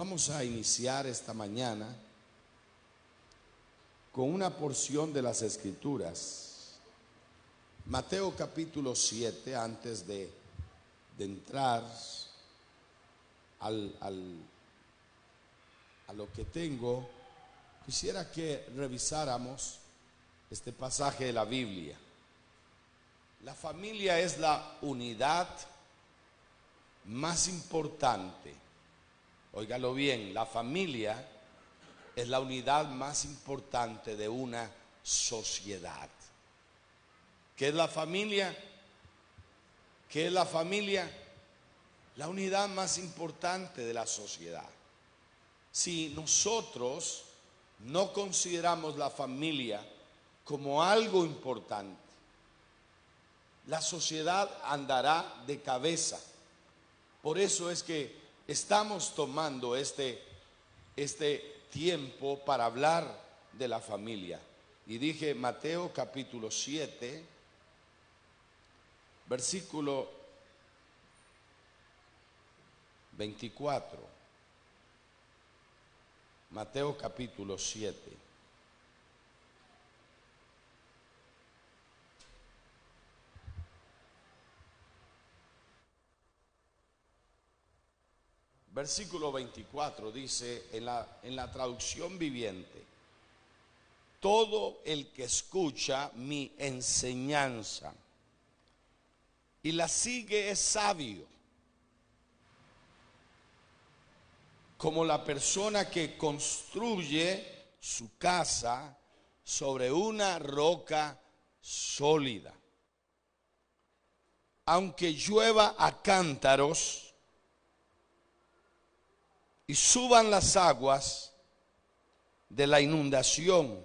Vamos a iniciar esta mañana con una porción de las escrituras. Mateo capítulo 7, antes de, de entrar al, al, a lo que tengo, quisiera que revisáramos este pasaje de la Biblia. La familia es la unidad más importante. Óigalo bien, la familia es la unidad más importante de una sociedad. ¿Qué es la familia? ¿Qué es la familia? La unidad más importante de la sociedad. Si nosotros no consideramos la familia como algo importante, la sociedad andará de cabeza. Por eso es que estamos tomando este, este tiempo para hablar de la familia. Y dije Mateo capítulo 7, versículo 24. Mateo capítulo 7. Versículo 24 dice en la, en la traducción viviente, todo el que escucha mi enseñanza y la sigue es sabio, como la persona que construye su casa sobre una roca sólida. Aunque llueva a cántaros, y suban las aguas de la inundación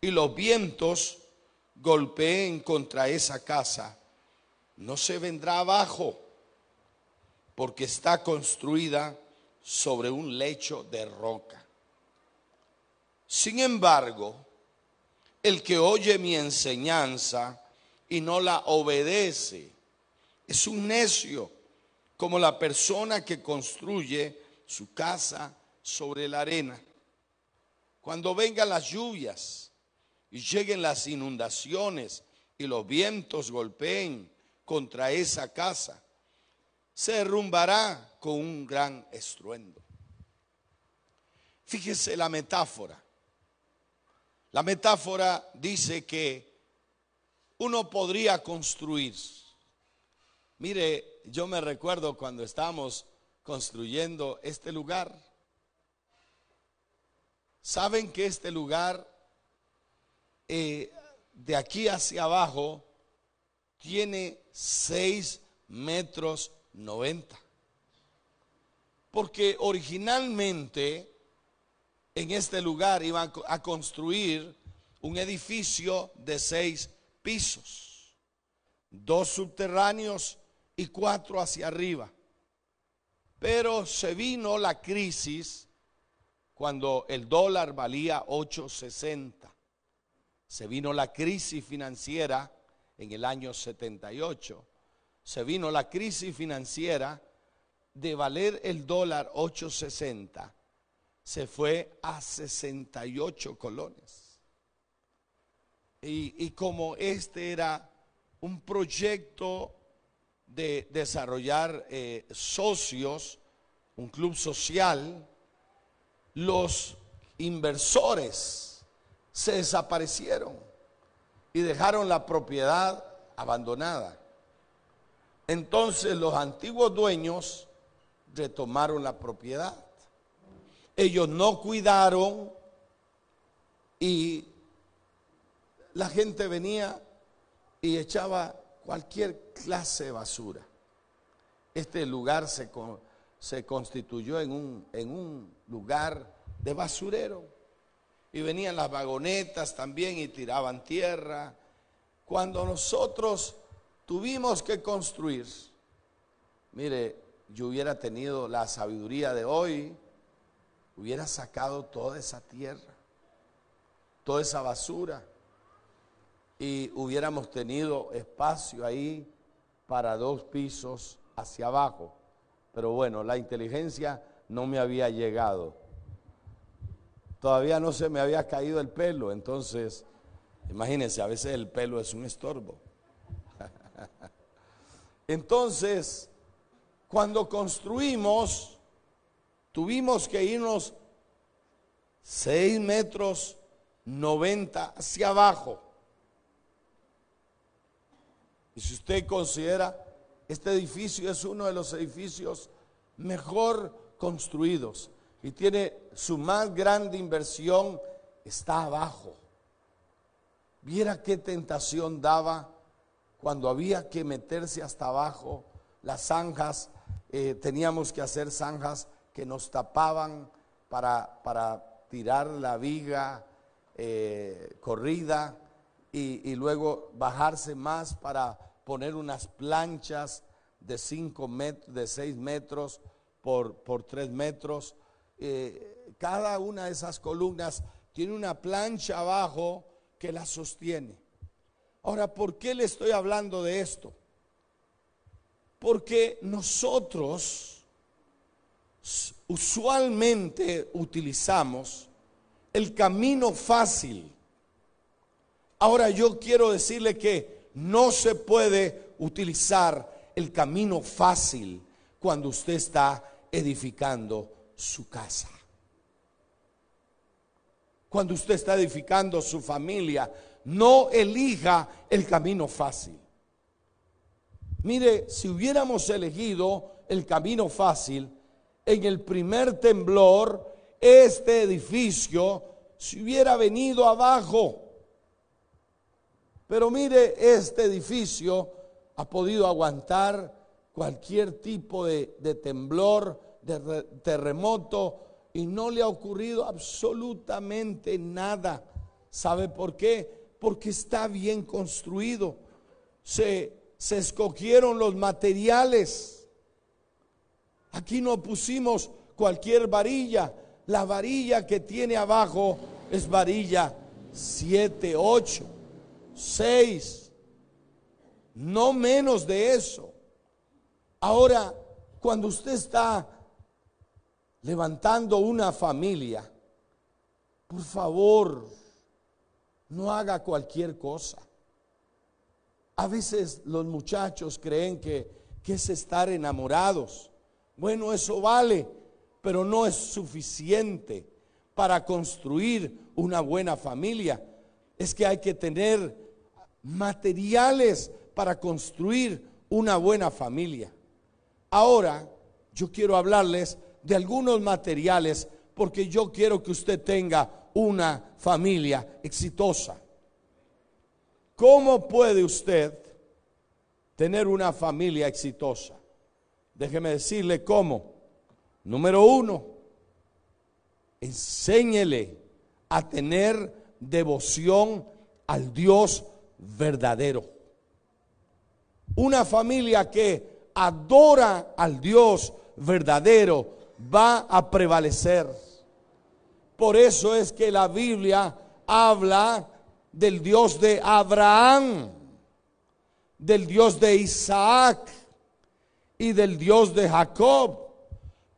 y los vientos golpeen contra esa casa, no se vendrá abajo porque está construida sobre un lecho de roca. Sin embargo, el que oye mi enseñanza y no la obedece es un necio como la persona que construye su casa sobre la arena. Cuando vengan las lluvias y lleguen las inundaciones y los vientos golpeen contra esa casa, se derrumbará con un gran estruendo. Fíjese la metáfora. La metáfora dice que uno podría construir. Mire, yo me recuerdo cuando estábamos construyendo este lugar. Saben que este lugar eh, de aquí hacia abajo tiene 6 metros 90. Porque originalmente en este lugar iban a construir un edificio de seis pisos, dos subterráneos y cuatro hacia arriba. Pero se vino la crisis cuando el dólar valía 8.60. Se vino la crisis financiera en el año 78. Se vino la crisis financiera de valer el dólar 8.60. Se fue a 68 colones. Y, y como este era un proyecto de desarrollar eh, socios, un club social, los inversores se desaparecieron y dejaron la propiedad abandonada. Entonces los antiguos dueños retomaron la propiedad. Ellos no cuidaron y la gente venía y echaba cualquier clase de basura. Este lugar se, se constituyó en un, en un lugar de basurero. Y venían las vagonetas también y tiraban tierra. Cuando nosotros tuvimos que construir, mire, yo hubiera tenido la sabiduría de hoy, hubiera sacado toda esa tierra, toda esa basura y hubiéramos tenido espacio ahí para dos pisos hacia abajo. Pero bueno, la inteligencia no me había llegado. Todavía no se me había caído el pelo, entonces, imagínense, a veces el pelo es un estorbo. Entonces, cuando construimos, tuvimos que irnos 6 metros 90 hacia abajo. Y si usted considera, este edificio es uno de los edificios mejor construidos y tiene su más grande inversión, está abajo. Viera qué tentación daba cuando había que meterse hasta abajo, las zanjas, eh, teníamos que hacer zanjas que nos tapaban para, para tirar la viga eh, corrida y, luego bajarse más para poner unas planchas de 5 metros, de 6 metros por, por 3 metros. Eh, cada una de esas columnas tiene una plancha abajo que la sostiene. Ahora, ¿por qué le estoy hablando de esto? Porque nosotros usualmente utilizamos el camino fácil. Ahora yo quiero decirle que no se puede utilizar el camino fácil cuando usted está edificando su casa. Cuando usted está edificando su familia, no elija el camino fácil. Mire, si hubiéramos elegido el camino fácil, en el primer temblor, este edificio se hubiera venido abajo. Pero mire, este edificio ha podido aguantar cualquier tipo de, temblor, de terremoto, y no le ha ocurrido absolutamente nada. ¿Sabe por qué? porque está bien construido. Se, se escogieron los materiales. Aquí no pusimos cualquier varilla. La varilla que tiene abajo es varilla 7, 8, 6. No menos de eso. Ahora, cuando usted está levantando una familia, por favor, no haga cualquier cosa. A veces los muchachos creen que, que es estar enamorados. Bueno, eso vale, pero no es suficiente para construir una buena familia. Es que hay que tener materiales para construir una buena familia. Ahora, yo quiero hablarles de algunos materiales porque yo quiero que usted tenga una familia exitosa. ¿Cómo puede usted tener una familia exitosa? Déjeme decirle cómo. Número uno, enséñele a tener devoción al Dios verdadero. Una familia que adora al Dios verdadero va a prevalecer. Por eso es que la Biblia habla del Dios de Abraham, del Dios de Isaac y del Dios de Jacob,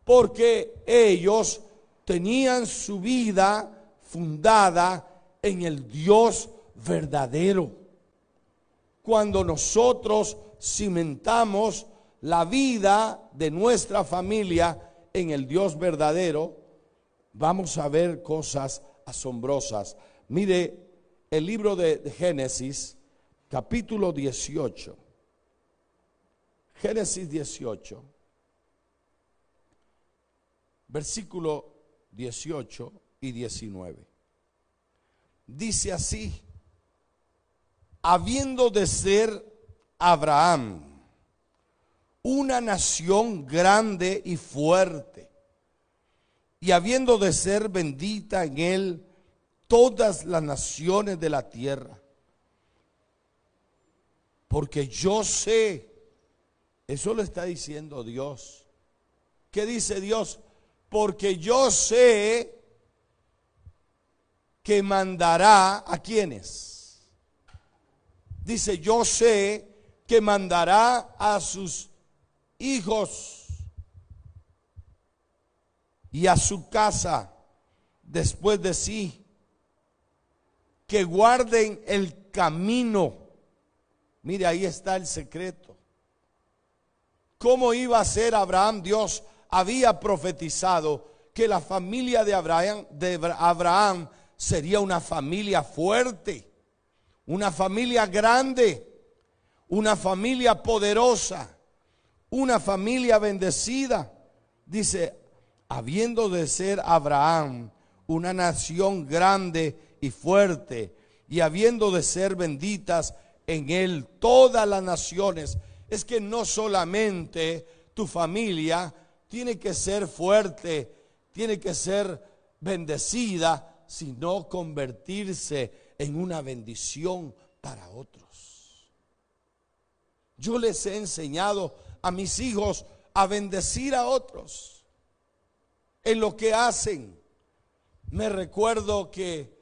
porque ellos tenían su vida fundada en el Dios verdadero. Cuando nosotros cimentamos la vida de nuestra familia en el Dios verdadero, vamos a ver cosas asombrosas. Mire el libro de Génesis, capítulo 18. Génesis 18, versículo 18 y 19. Dice así, habiendo de ser Abraham una nación grande y fuerte, y habiendo de ser bendita en él todas las naciones de la tierra. Porque yo sé, eso lo está diciendo Dios. ¿Qué dice Dios? Porque yo sé que mandará a quienes. Dice, yo sé que mandará a sus hijos y a su casa después de sí, que guarden el camino. Mire, ahí está el secreto. ¿Cómo iba a ser Abraham? Dios había profetizado que la familia de Abraham, de Abraham sería una familia fuerte, una familia grande, una familia poderosa, una familia bendecida. Dice, habiendo de ser Abraham una nación grande y fuerte, y habiendo de ser benditas en él todas las naciones, es que no solamente tu familia tiene que ser fuerte, tiene que ser bendecida, sino convertirse en una bendición para otros. Yo les he enseñado a mis hijos a bendecir a otros en lo que hacen. Me recuerdo que,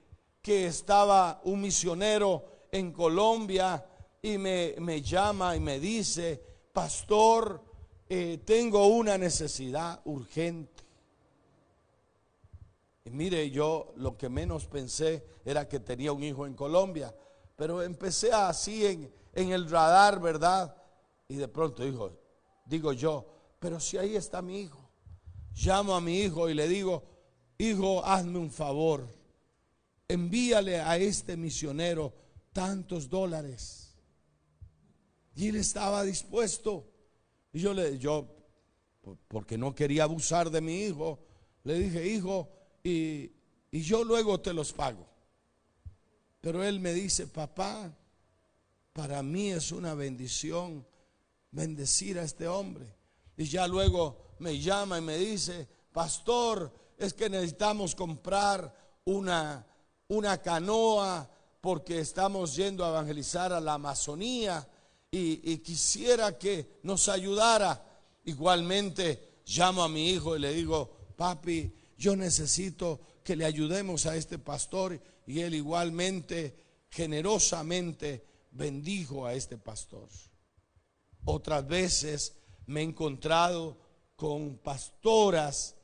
estaba un misionero en Colombia y me, llama y me dice, pastor, eh, tengo una necesidad urgente. Y mire, yo lo que menos pensé era que tenía un hijo en Colombia, pero empecé así en, en el radar, ¿verdad? Y de pronto dijo, digo yo, pero si ahí está mi hijo llamo a mi hijo y le digo, hijo, hazme un favor, envíale a este misionero tantos dólares. Y él estaba dispuesto. Y yo le, yo, porque no quería abusar de mi hijo, le dije, hijo, y, y yo luego te los pago. Pero él me dice, papá, para mí es una bendición bendecir a este hombre. Y ya luego me llama y me dice, pastor, es que necesitamos comprar una, una canoa porque estamos yendo a evangelizar a la Amazonía y, y quisiera que nos ayudara. Igualmente llamo a mi hijo y le digo, papi, yo necesito que le ayudemos a este pastor y él igualmente generosamente bendijo a este pastor. Otras veces me he encontrado con pastoras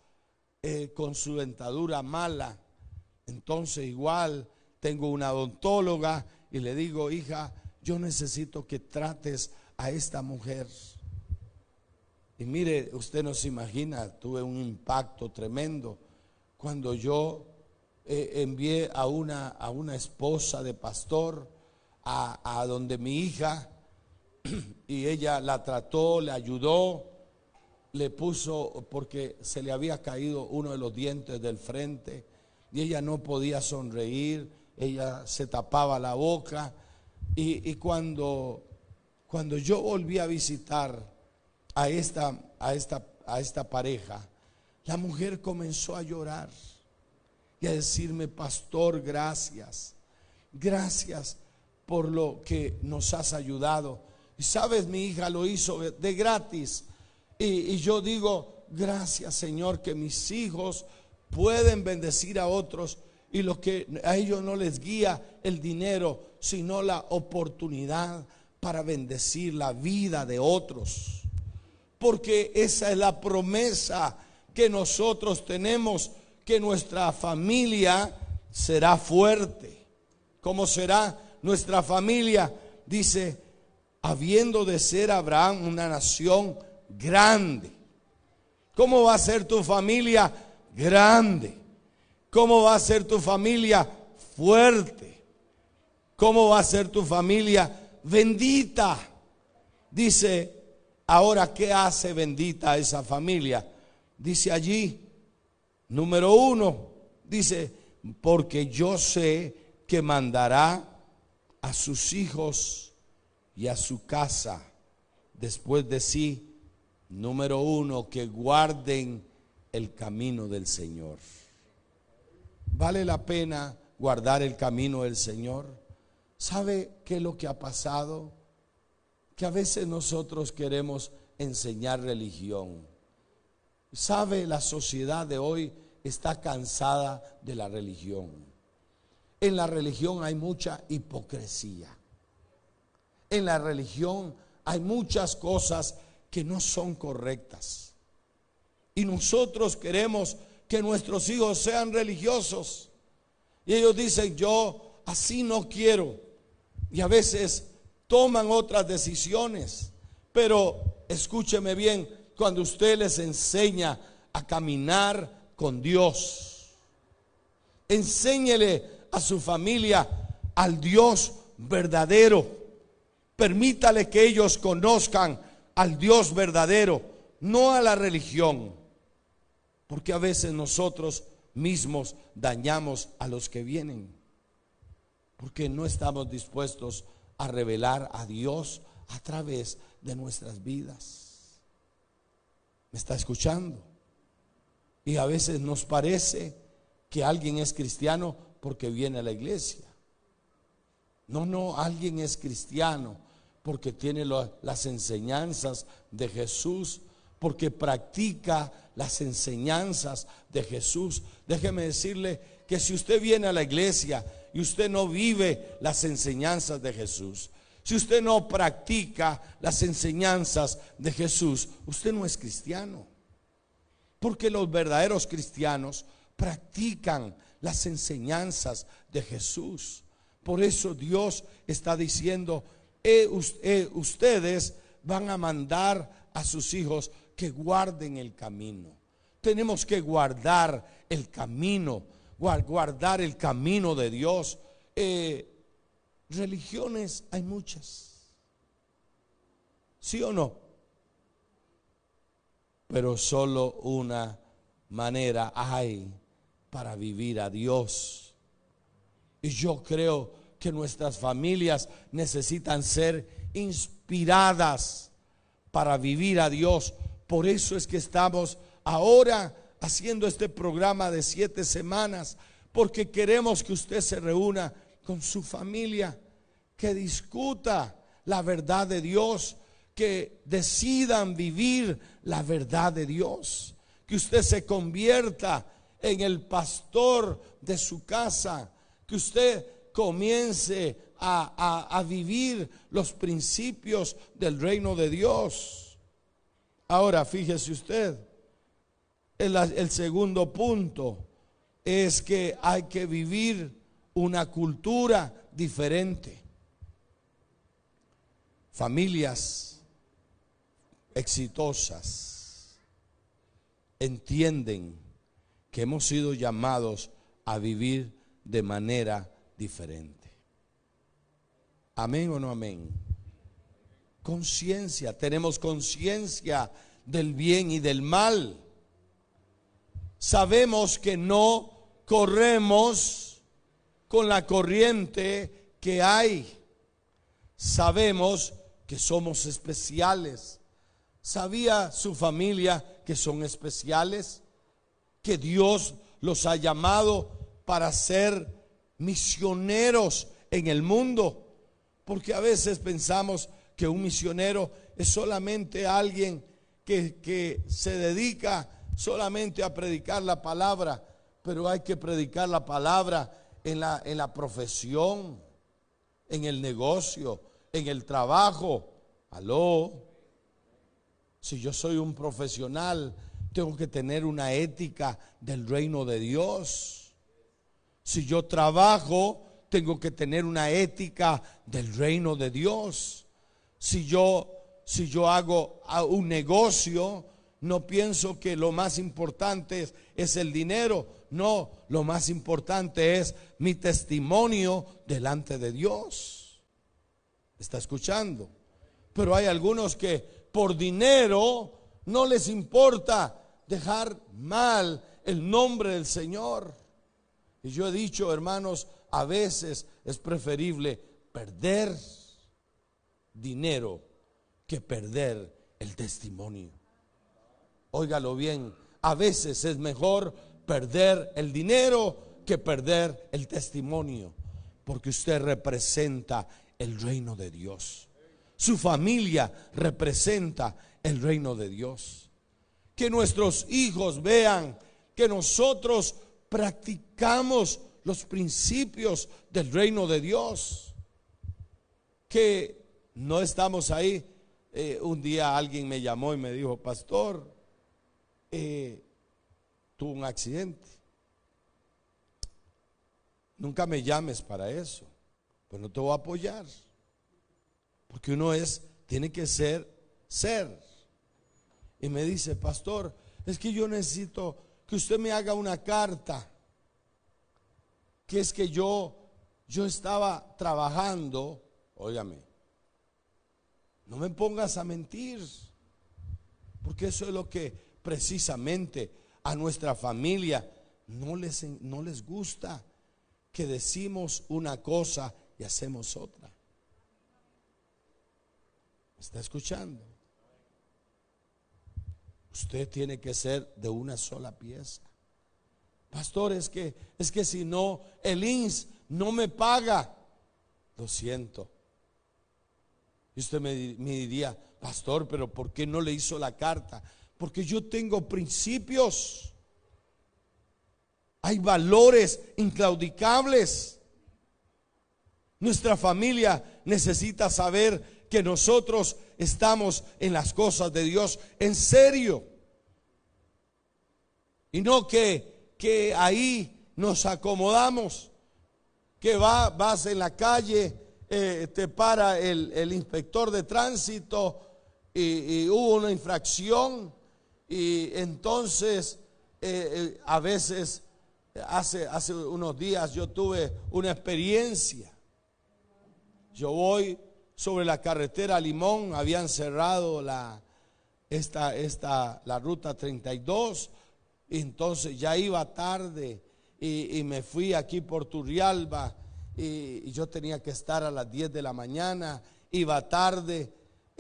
eh, con su dentadura mala. Entonces igual tengo una odontóloga y le digo, hija, yo necesito que trates a esta mujer. Y mire, usted no se imagina, tuve un impacto tremendo cuando yo eh, envié a una, a una esposa de pastor a, a donde mi hija y ella la trató, le ayudó le puso porque se le había caído uno de los dientes del frente y ella no podía sonreír, ella se tapaba la boca y, cuando, cuando yo volví a visitar a esta, a, esta, a esta pareja, la mujer comenzó a llorar y a decirme, pastor, gracias, gracias por lo que nos has ayudado. Y sabes, mi hija lo hizo de gratis y, yo digo, gracias Señor que mis hijos pueden bendecir a otros y lo que a ellos no les guía el dinero, sino la oportunidad para bendecir la vida de otros. Porque esa es la promesa que nosotros tenemos, que nuestra familia será fuerte. ¿Cómo será nuestra familia? Dice, habiendo de ser Abraham una nación grande. ¿Cómo va a ser tu familia grande? ¿Cómo va a ser tu familia fuerte? ¿Cómo va a ser tu familia bendita? Dice, ahora, ¿qué hace bendita esa familia? Dice allí, número uno, dice, porque yo sé que mandará a sus hijos y a su casa después de sí Número uno, que guarden el camino del Señor. ¿Vale la pena guardar el camino del Señor? ¿Sabe qué es lo que ha pasado? Que a veces nosotros queremos enseñar religión. ¿Sabe? La sociedad de hoy está cansada de la religión. En la religión hay mucha hipocresía. En la religión hay muchas cosas que no son correctas. Y nosotros queremos que nuestros hijos sean religiosos. Y ellos dicen, yo así no quiero. Y a veces toman otras decisiones. Pero escúcheme bien, cuando usted les enseña a caminar con Dios, enséñele a su familia al Dios verdadero. Permítale que ellos conozcan al Dios verdadero, no a la religión. Porque a veces nosotros mismos dañamos a los que vienen. Porque no estamos dispuestos a revelar a Dios a través de nuestras vidas. ¿Me está escuchando? Y a veces nos parece que alguien es cristiano porque viene a la iglesia. No, no, alguien es cristiano porque tiene las enseñanzas de Jesús, porque practica las enseñanzas de Jesús. Déjeme decirle que si usted viene a la iglesia y usted no vive las enseñanzas de Jesús, si usted no practica las enseñanzas de Jesús, usted no es cristiano. Porque los verdaderos cristianos practican las enseñanzas de Jesús. Por eso Dios está diciendo, eh, eh, ustedes van a mandar a sus hijos que guarden el camino. Tenemos que guardar el camino, guardar el camino de Dios. Eh, religiones hay muchas. ¿Sí o no? Pero solo una manera hay para vivir a Dios. Y yo creo que nuestras familias necesitan ser inspiradas para vivir a Dios. Por eso es que estamos ahora haciendo este programa de siete semanas, porque queremos que usted se reúna con su familia, que discuta la verdad de Dios, que decidan vivir la verdad de Dios, que usted se convierta en el pastor de su casa, que usted comience a, vivir los principios del reino de Dios. Ahora, fíjese usted, el, segundo punto es que hay que vivir una cultura diferente. Familias exitosas entienden que hemos sido llamados a vivir de manera diferente. Amén o no amén. Conciencia, tenemos conciencia del bien y del mal. Sabemos que no corremos con la corriente que hay. Sabemos que somos especiales. ¿Sabía su familia que son especiales? Que Dios los ha llamado para ser misioneros en el mundo. Porque a veces pensamos que un misionero es solamente alguien que, que se dedica solamente a predicar la palabra, pero hay que predicar la palabra en la, en la profesión, en el negocio, en el trabajo. Aló. Si yo soy un profesional, tengo que tener una ética del reino de Dios. Si yo trabajo, tengo que tener una ética del reino de Dios. Si yo si yo hago un negocio, no pienso que lo más importante es, el dinero. No, lo más importante es mi testimonio delante de Dios. ¿Está escuchando? Pero hay algunos que por dinero no les importa dejar mal el nombre del Señor. Y yo he dicho, hermanos, a veces es preferible perder dinero que perder el testimonio. Óigalo bien, a veces es mejor perder el dinero que perder el testimonio, porque usted representa el reino de Dios. Su familia representa el reino de Dios. Que nuestros hijos vean que nosotros practicamos los principios del reino de Dios. Que no estamos ahí. Eh, un día alguien me llamó y me dijo, pastor, eh, tuvo un accidente. Nunca me llames para eso, pues no te voy a apoyar. Porque uno es, tiene que ser, ser. Y me dice, pastor, es que yo necesito que usted me haga una carta. Que es que yo, yo estaba trabajando, óigame, no me pongas a mentir, porque eso es lo que precisamente a nuestra familia no les, no les gusta que decimos una cosa y hacemos otra. está escuchando? Usted tiene que ser de una sola pieza. Pastor, es que, es que si no, el INS no me paga. Lo siento. Y usted me, me diría, pastor, pero ¿por qué no le hizo la carta? Porque yo tengo principios. Hay valores inclaudicables. Nuestra familia necesita saber que nosotros estamos en las cosas de Dios en serio. Y no que, que ahí nos acomodamos, que va, vas en la calle, eh, te para el, inspector de tránsito y, hubo una infracción y entonces eh, eh, a veces hace, hace unos días yo tuve una experiencia. Yo voy sobre la carretera Limón, habían cerrado la, esta, esta, la ruta 32, y entonces ya iba tarde y, me fui aquí por Turrialba y, yo tenía que estar a las 10 de la mañana, iba tarde,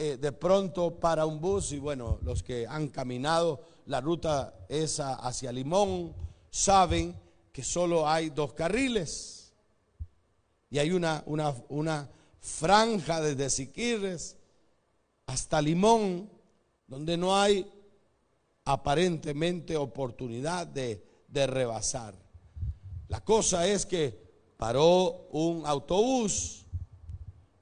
eh, de pronto para un bus y bueno, los que han caminado la ruta esa hacia Limón saben que solo hay dos carriles y hay una, una, una franja desde Siquirres hasta Limón, donde no hay aparentemente oportunidad de, de rebasar. La cosa es que paró un autobús,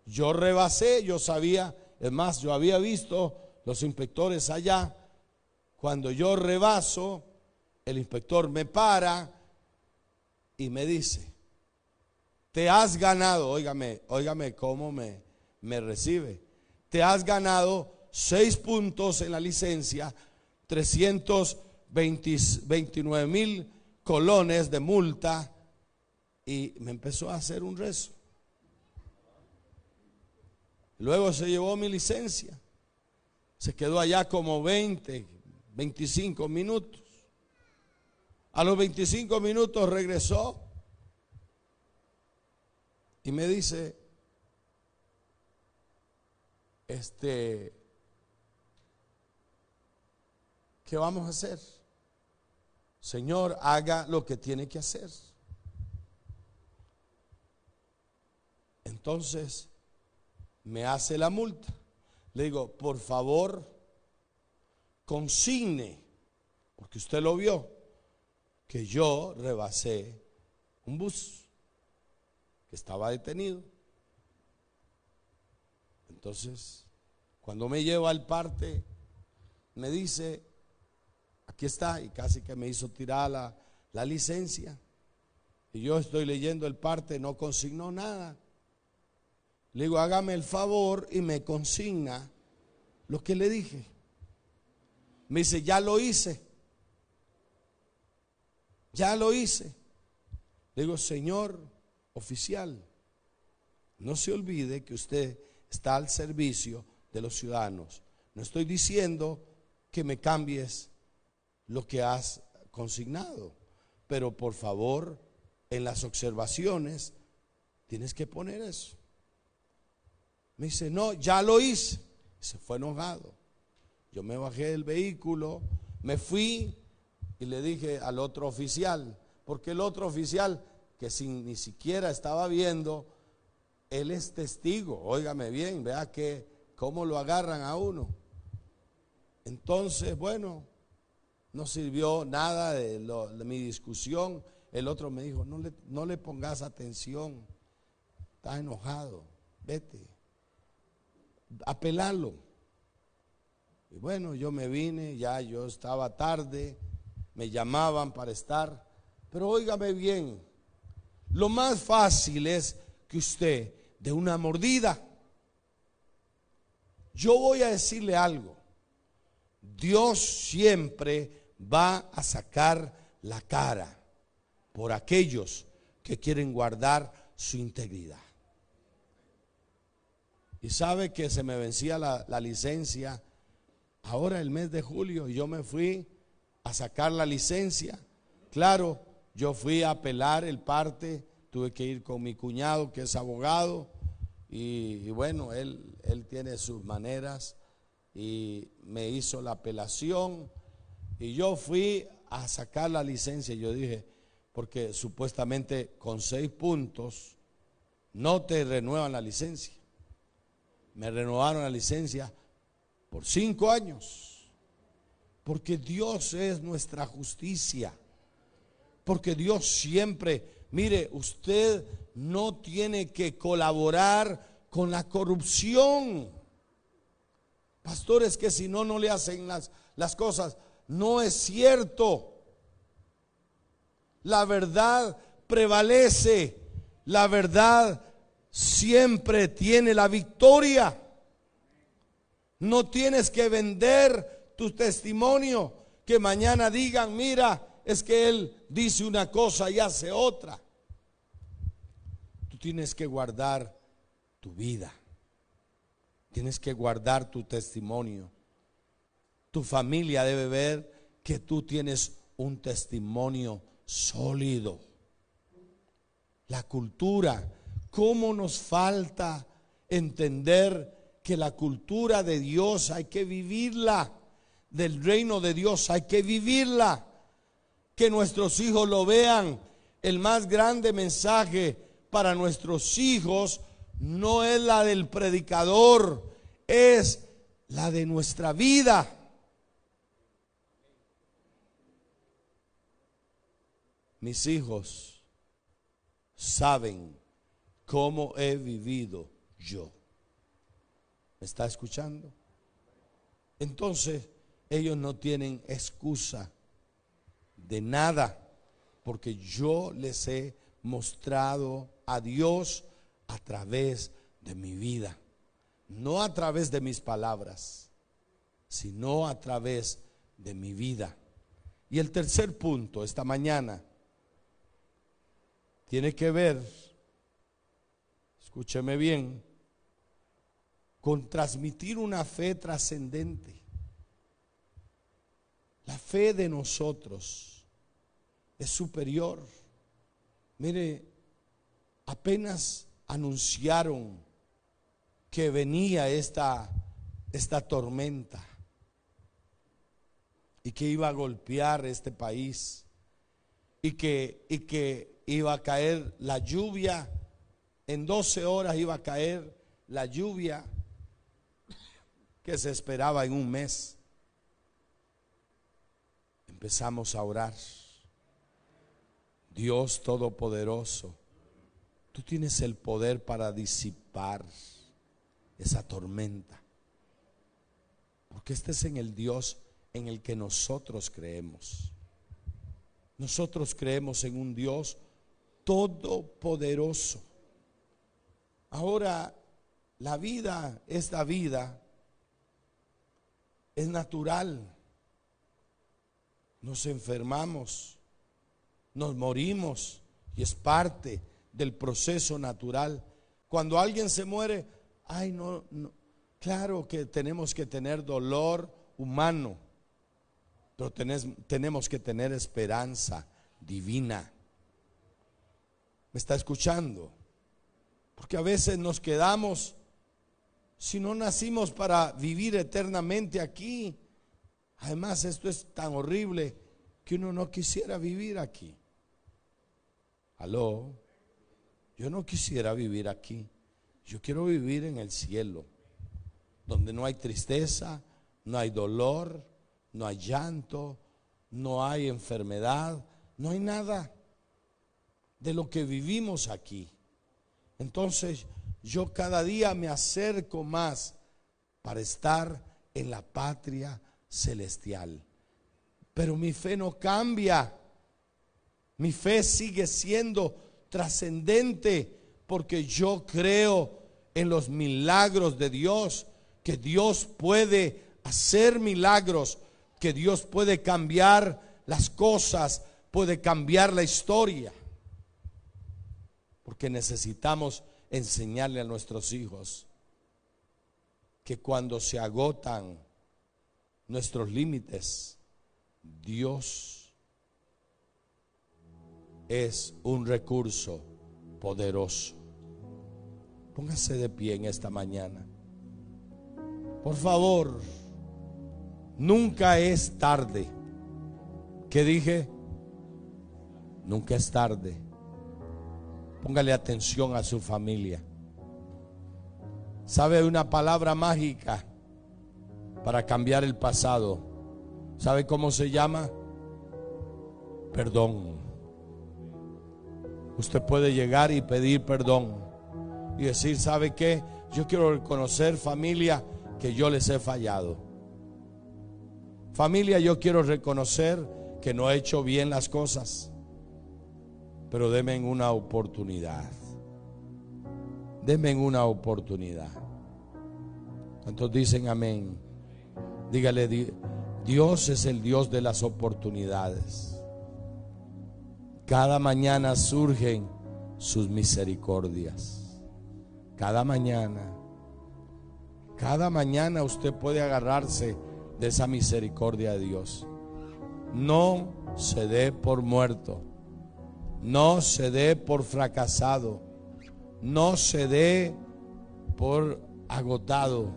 yo rebasé, yo sabía, es más, yo había visto los inspectores allá, cuando yo rebaso, el inspector me para y me dice, te has ganado, óigame, óigame cómo me, me recibe, te has ganado seis puntos en la licencia, 329 mil colones de multa y me empezó a hacer un rezo. Luego se llevó mi licencia. Se quedó allá como 20, 25 minutos. A los 25 minutos regresó y me dice, este, ¿qué vamos a hacer? Señor, haga lo que tiene que hacer. Entonces, me hace la multa. Le digo, por favor, consigne, porque usted lo vio, que yo rebasé un bus que estaba detenido. Entonces, cuando me lleva al parte, me dice, aquí está, y casi que me hizo tirar la, la licencia. Y yo estoy leyendo el parte, no consignó nada. Le digo, hágame el favor y me consigna lo que le dije. Me dice, ya lo hice. Ya lo hice. Le digo, Señor oficial, no se olvide que usted está al servicio de los ciudadanos. No estoy diciendo que me cambies lo que has consignado, pero por favor, en las observaciones tienes que poner eso. Me dice, no, ya lo hice. Se fue enojado. Yo me bajé del vehículo, me fui y le dije al otro oficial, porque el otro oficial, que sin ni siquiera estaba viendo, él es testigo, óigame bien, vea que cómo lo agarran a uno. Entonces, bueno, no sirvió nada de, mi discusión. El otro me dijo, no le, no le pongas atención, está enojado, vete apelarlo. Y bueno, yo me vine, ya yo estaba tarde, me llamaban para estar. Pero óigame bien, lo más fácil es que usted de una mordida. Yo voy a decirle algo. Dios siempre va a sacar la cara por aquellos que quieren guardar su integridad. Y sabe que se me vencía la, licencia ahora el mes de julio y yo me fui a sacar la licencia. Claro, yo fui a apelar el parte, tuve que ir con mi cuñado que es abogado y, bueno, él, él tiene sus maneras y me hizo la apelación y yo fui a sacar la licencia. Yo dije, porque supuestamente con seis puntos no te renuevan la licencia. Me renovaron la licencia por cinco años. Porque Dios es nuestra justicia. Porque Dios siempre, mire, usted no tiene que colaborar con la corrupción. Pastores que si no, no le hacen las, las cosas. No es cierto. La verdad prevalece. La verdad siempre tiene la victoria. No tienes que vender tu testimonio, que mañana digan, mira, es que él dice una cosa y hace otra. Tú tienes que guardar tu vida. Tienes que guardar tu testimonio. Tu familia debe ver que tú tienes un testimonio sólido. La cultura, cómo nos falta entender que la cultura de Dios hay que vivirla, del reino de Dios hay que vivirla, que nuestros hijos lo vean. El más grande mensaje para nuestros hijos no es la del predicador, es la de nuestra vida. Mis hijos saben cómo he vivido yo. ¿Me está escuchando? Entonces, ellos no tienen excusa de nada, porque yo les he mostrado a Dios a través de mi vida, no a través de mis palabras, sino a través de mi vida. Y el tercer punto esta mañana tiene que ver, escúcheme bien, con transmitir una fe trascendente. La fe de nosotros es superior. Mire, apenas anunciaron que venía esta, esta tormenta y que iba a golpear este país y que, y que iba a caer la lluvia, en 12 horas iba a caer la lluvia que se esperaba en un mes. Empezamos a orar. Dios Todopoderoso, tú tienes el poder para disipar esa tormenta. Porque este es en el Dios en el que nosotros creemos. Nosotros creemos en un Dios todopoderoso. Ahora, la vida, esta vida, es natural. Nos enfermamos, nos morimos y es parte del proceso natural. Cuando alguien se muere, ay, no, no, claro que tenemos que tener dolor humano, pero tenemos que tener esperanza divina. ¿Me está escuchando? Porque a veces nos quedamos si no nacimos para vivir eternamente aquí? Además, esto es tan horrible que uno no quisiera vivir aquí. Aló, yo no quisiera vivir aquí. Yo quiero vivir en el cielo, donde no hay tristeza, no hay dolor, no hay llanto, no hay enfermedad, no hay nada de lo que vivimos aquí. Entonces, yo cada día me acerco más para estar en la patria celestial. pero mi fe no cambia. Mi fe sigue siendo trascendente porque yo creo en los milagros de Dios, que Dios puede hacer milagros, que Dios puede cambiar las cosas, puede cambiar la historia. Porque necesitamos enseñarle a nuestros hijos que cuando se agotan nuestros límites, Dios es un recurso poderoso. Póngase de pie en esta mañana. Por favor, nunca es tarde. ¿Qué dije? Nunca es tarde. Póngale atención a su familia. ¿Sabe una palabra mágica para cambiar el pasado? ¿Sabe cómo se llama? Perdón. Usted puede llegar y pedir perdón y decir, ¿sabe qué? Yo quiero reconocer familia que yo les he fallado. Familia, yo quiero reconocer que no he hecho bien las cosas, pero denme una oportunidad. Denme una oportunidad. ¿Cuántos dicen amén? Dígale, Dios es el Dios de las oportunidades. Cada mañana surgen sus misericordias. Cada mañana. Cada mañana usted puede agarrarse de esa misericordia de Dios. No se dé por muerto. No se dé por fracasado. No se dé por agotado.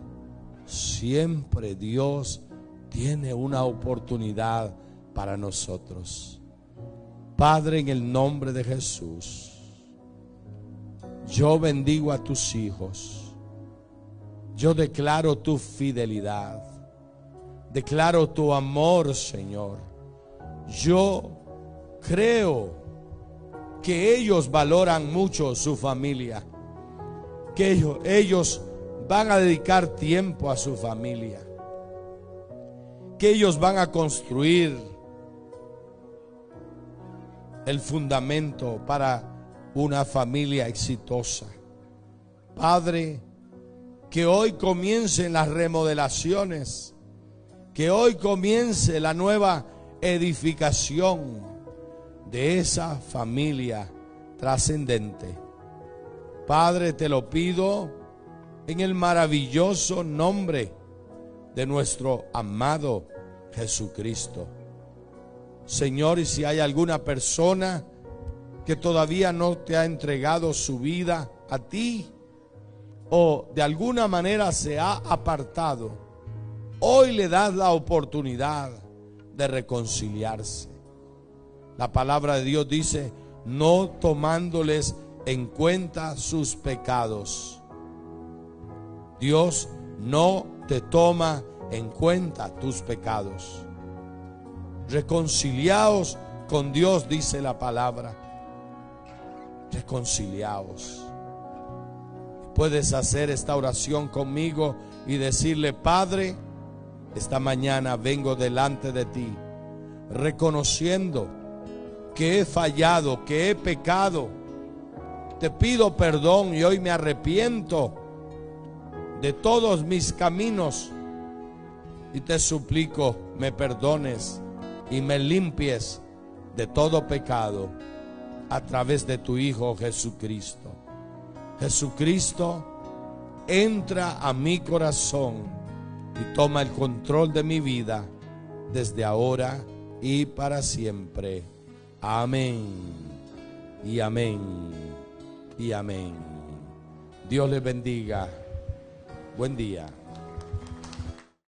Siempre Dios tiene una oportunidad para nosotros. Padre, en el nombre de Jesús, yo bendigo a tus hijos. Yo declaro tu fidelidad. Declaro tu amor, Señor. Yo creo que ellos valoran mucho su familia. Que ellos, ellos van a dedicar tiempo a su familia que ellos van a construir el fundamento para una familia exitosa. Padre, que hoy comiencen las remodelaciones, que hoy comience la nueva edificación de esa familia trascendente. Padre, te lo pido en el maravilloso nombre de nuestro amado Jesucristo. Señor, y si hay alguna persona que todavía no te ha entregado su vida a ti o de alguna manera se ha apartado, hoy le das la oportunidad de reconciliarse. La palabra de Dios dice, no tomándoles en cuenta sus pecados. Dios no te toma en cuenta tus pecados. Reconciliaos con Dios, dice la palabra. Reconciliaos. Puedes hacer esta oración conmigo y decirle, Padre, esta mañana vengo delante de ti, reconociendo que he fallado, que he pecado. Te pido perdón y hoy me arrepiento de todos mis caminos y te suplico me perdones y me limpies de todo pecado a través de tu Hijo Jesucristo. Jesucristo, entra a mi corazón y toma el control de mi vida desde ahora y para siempre. Amén y amén y amén. Dios les bendiga. Buen día.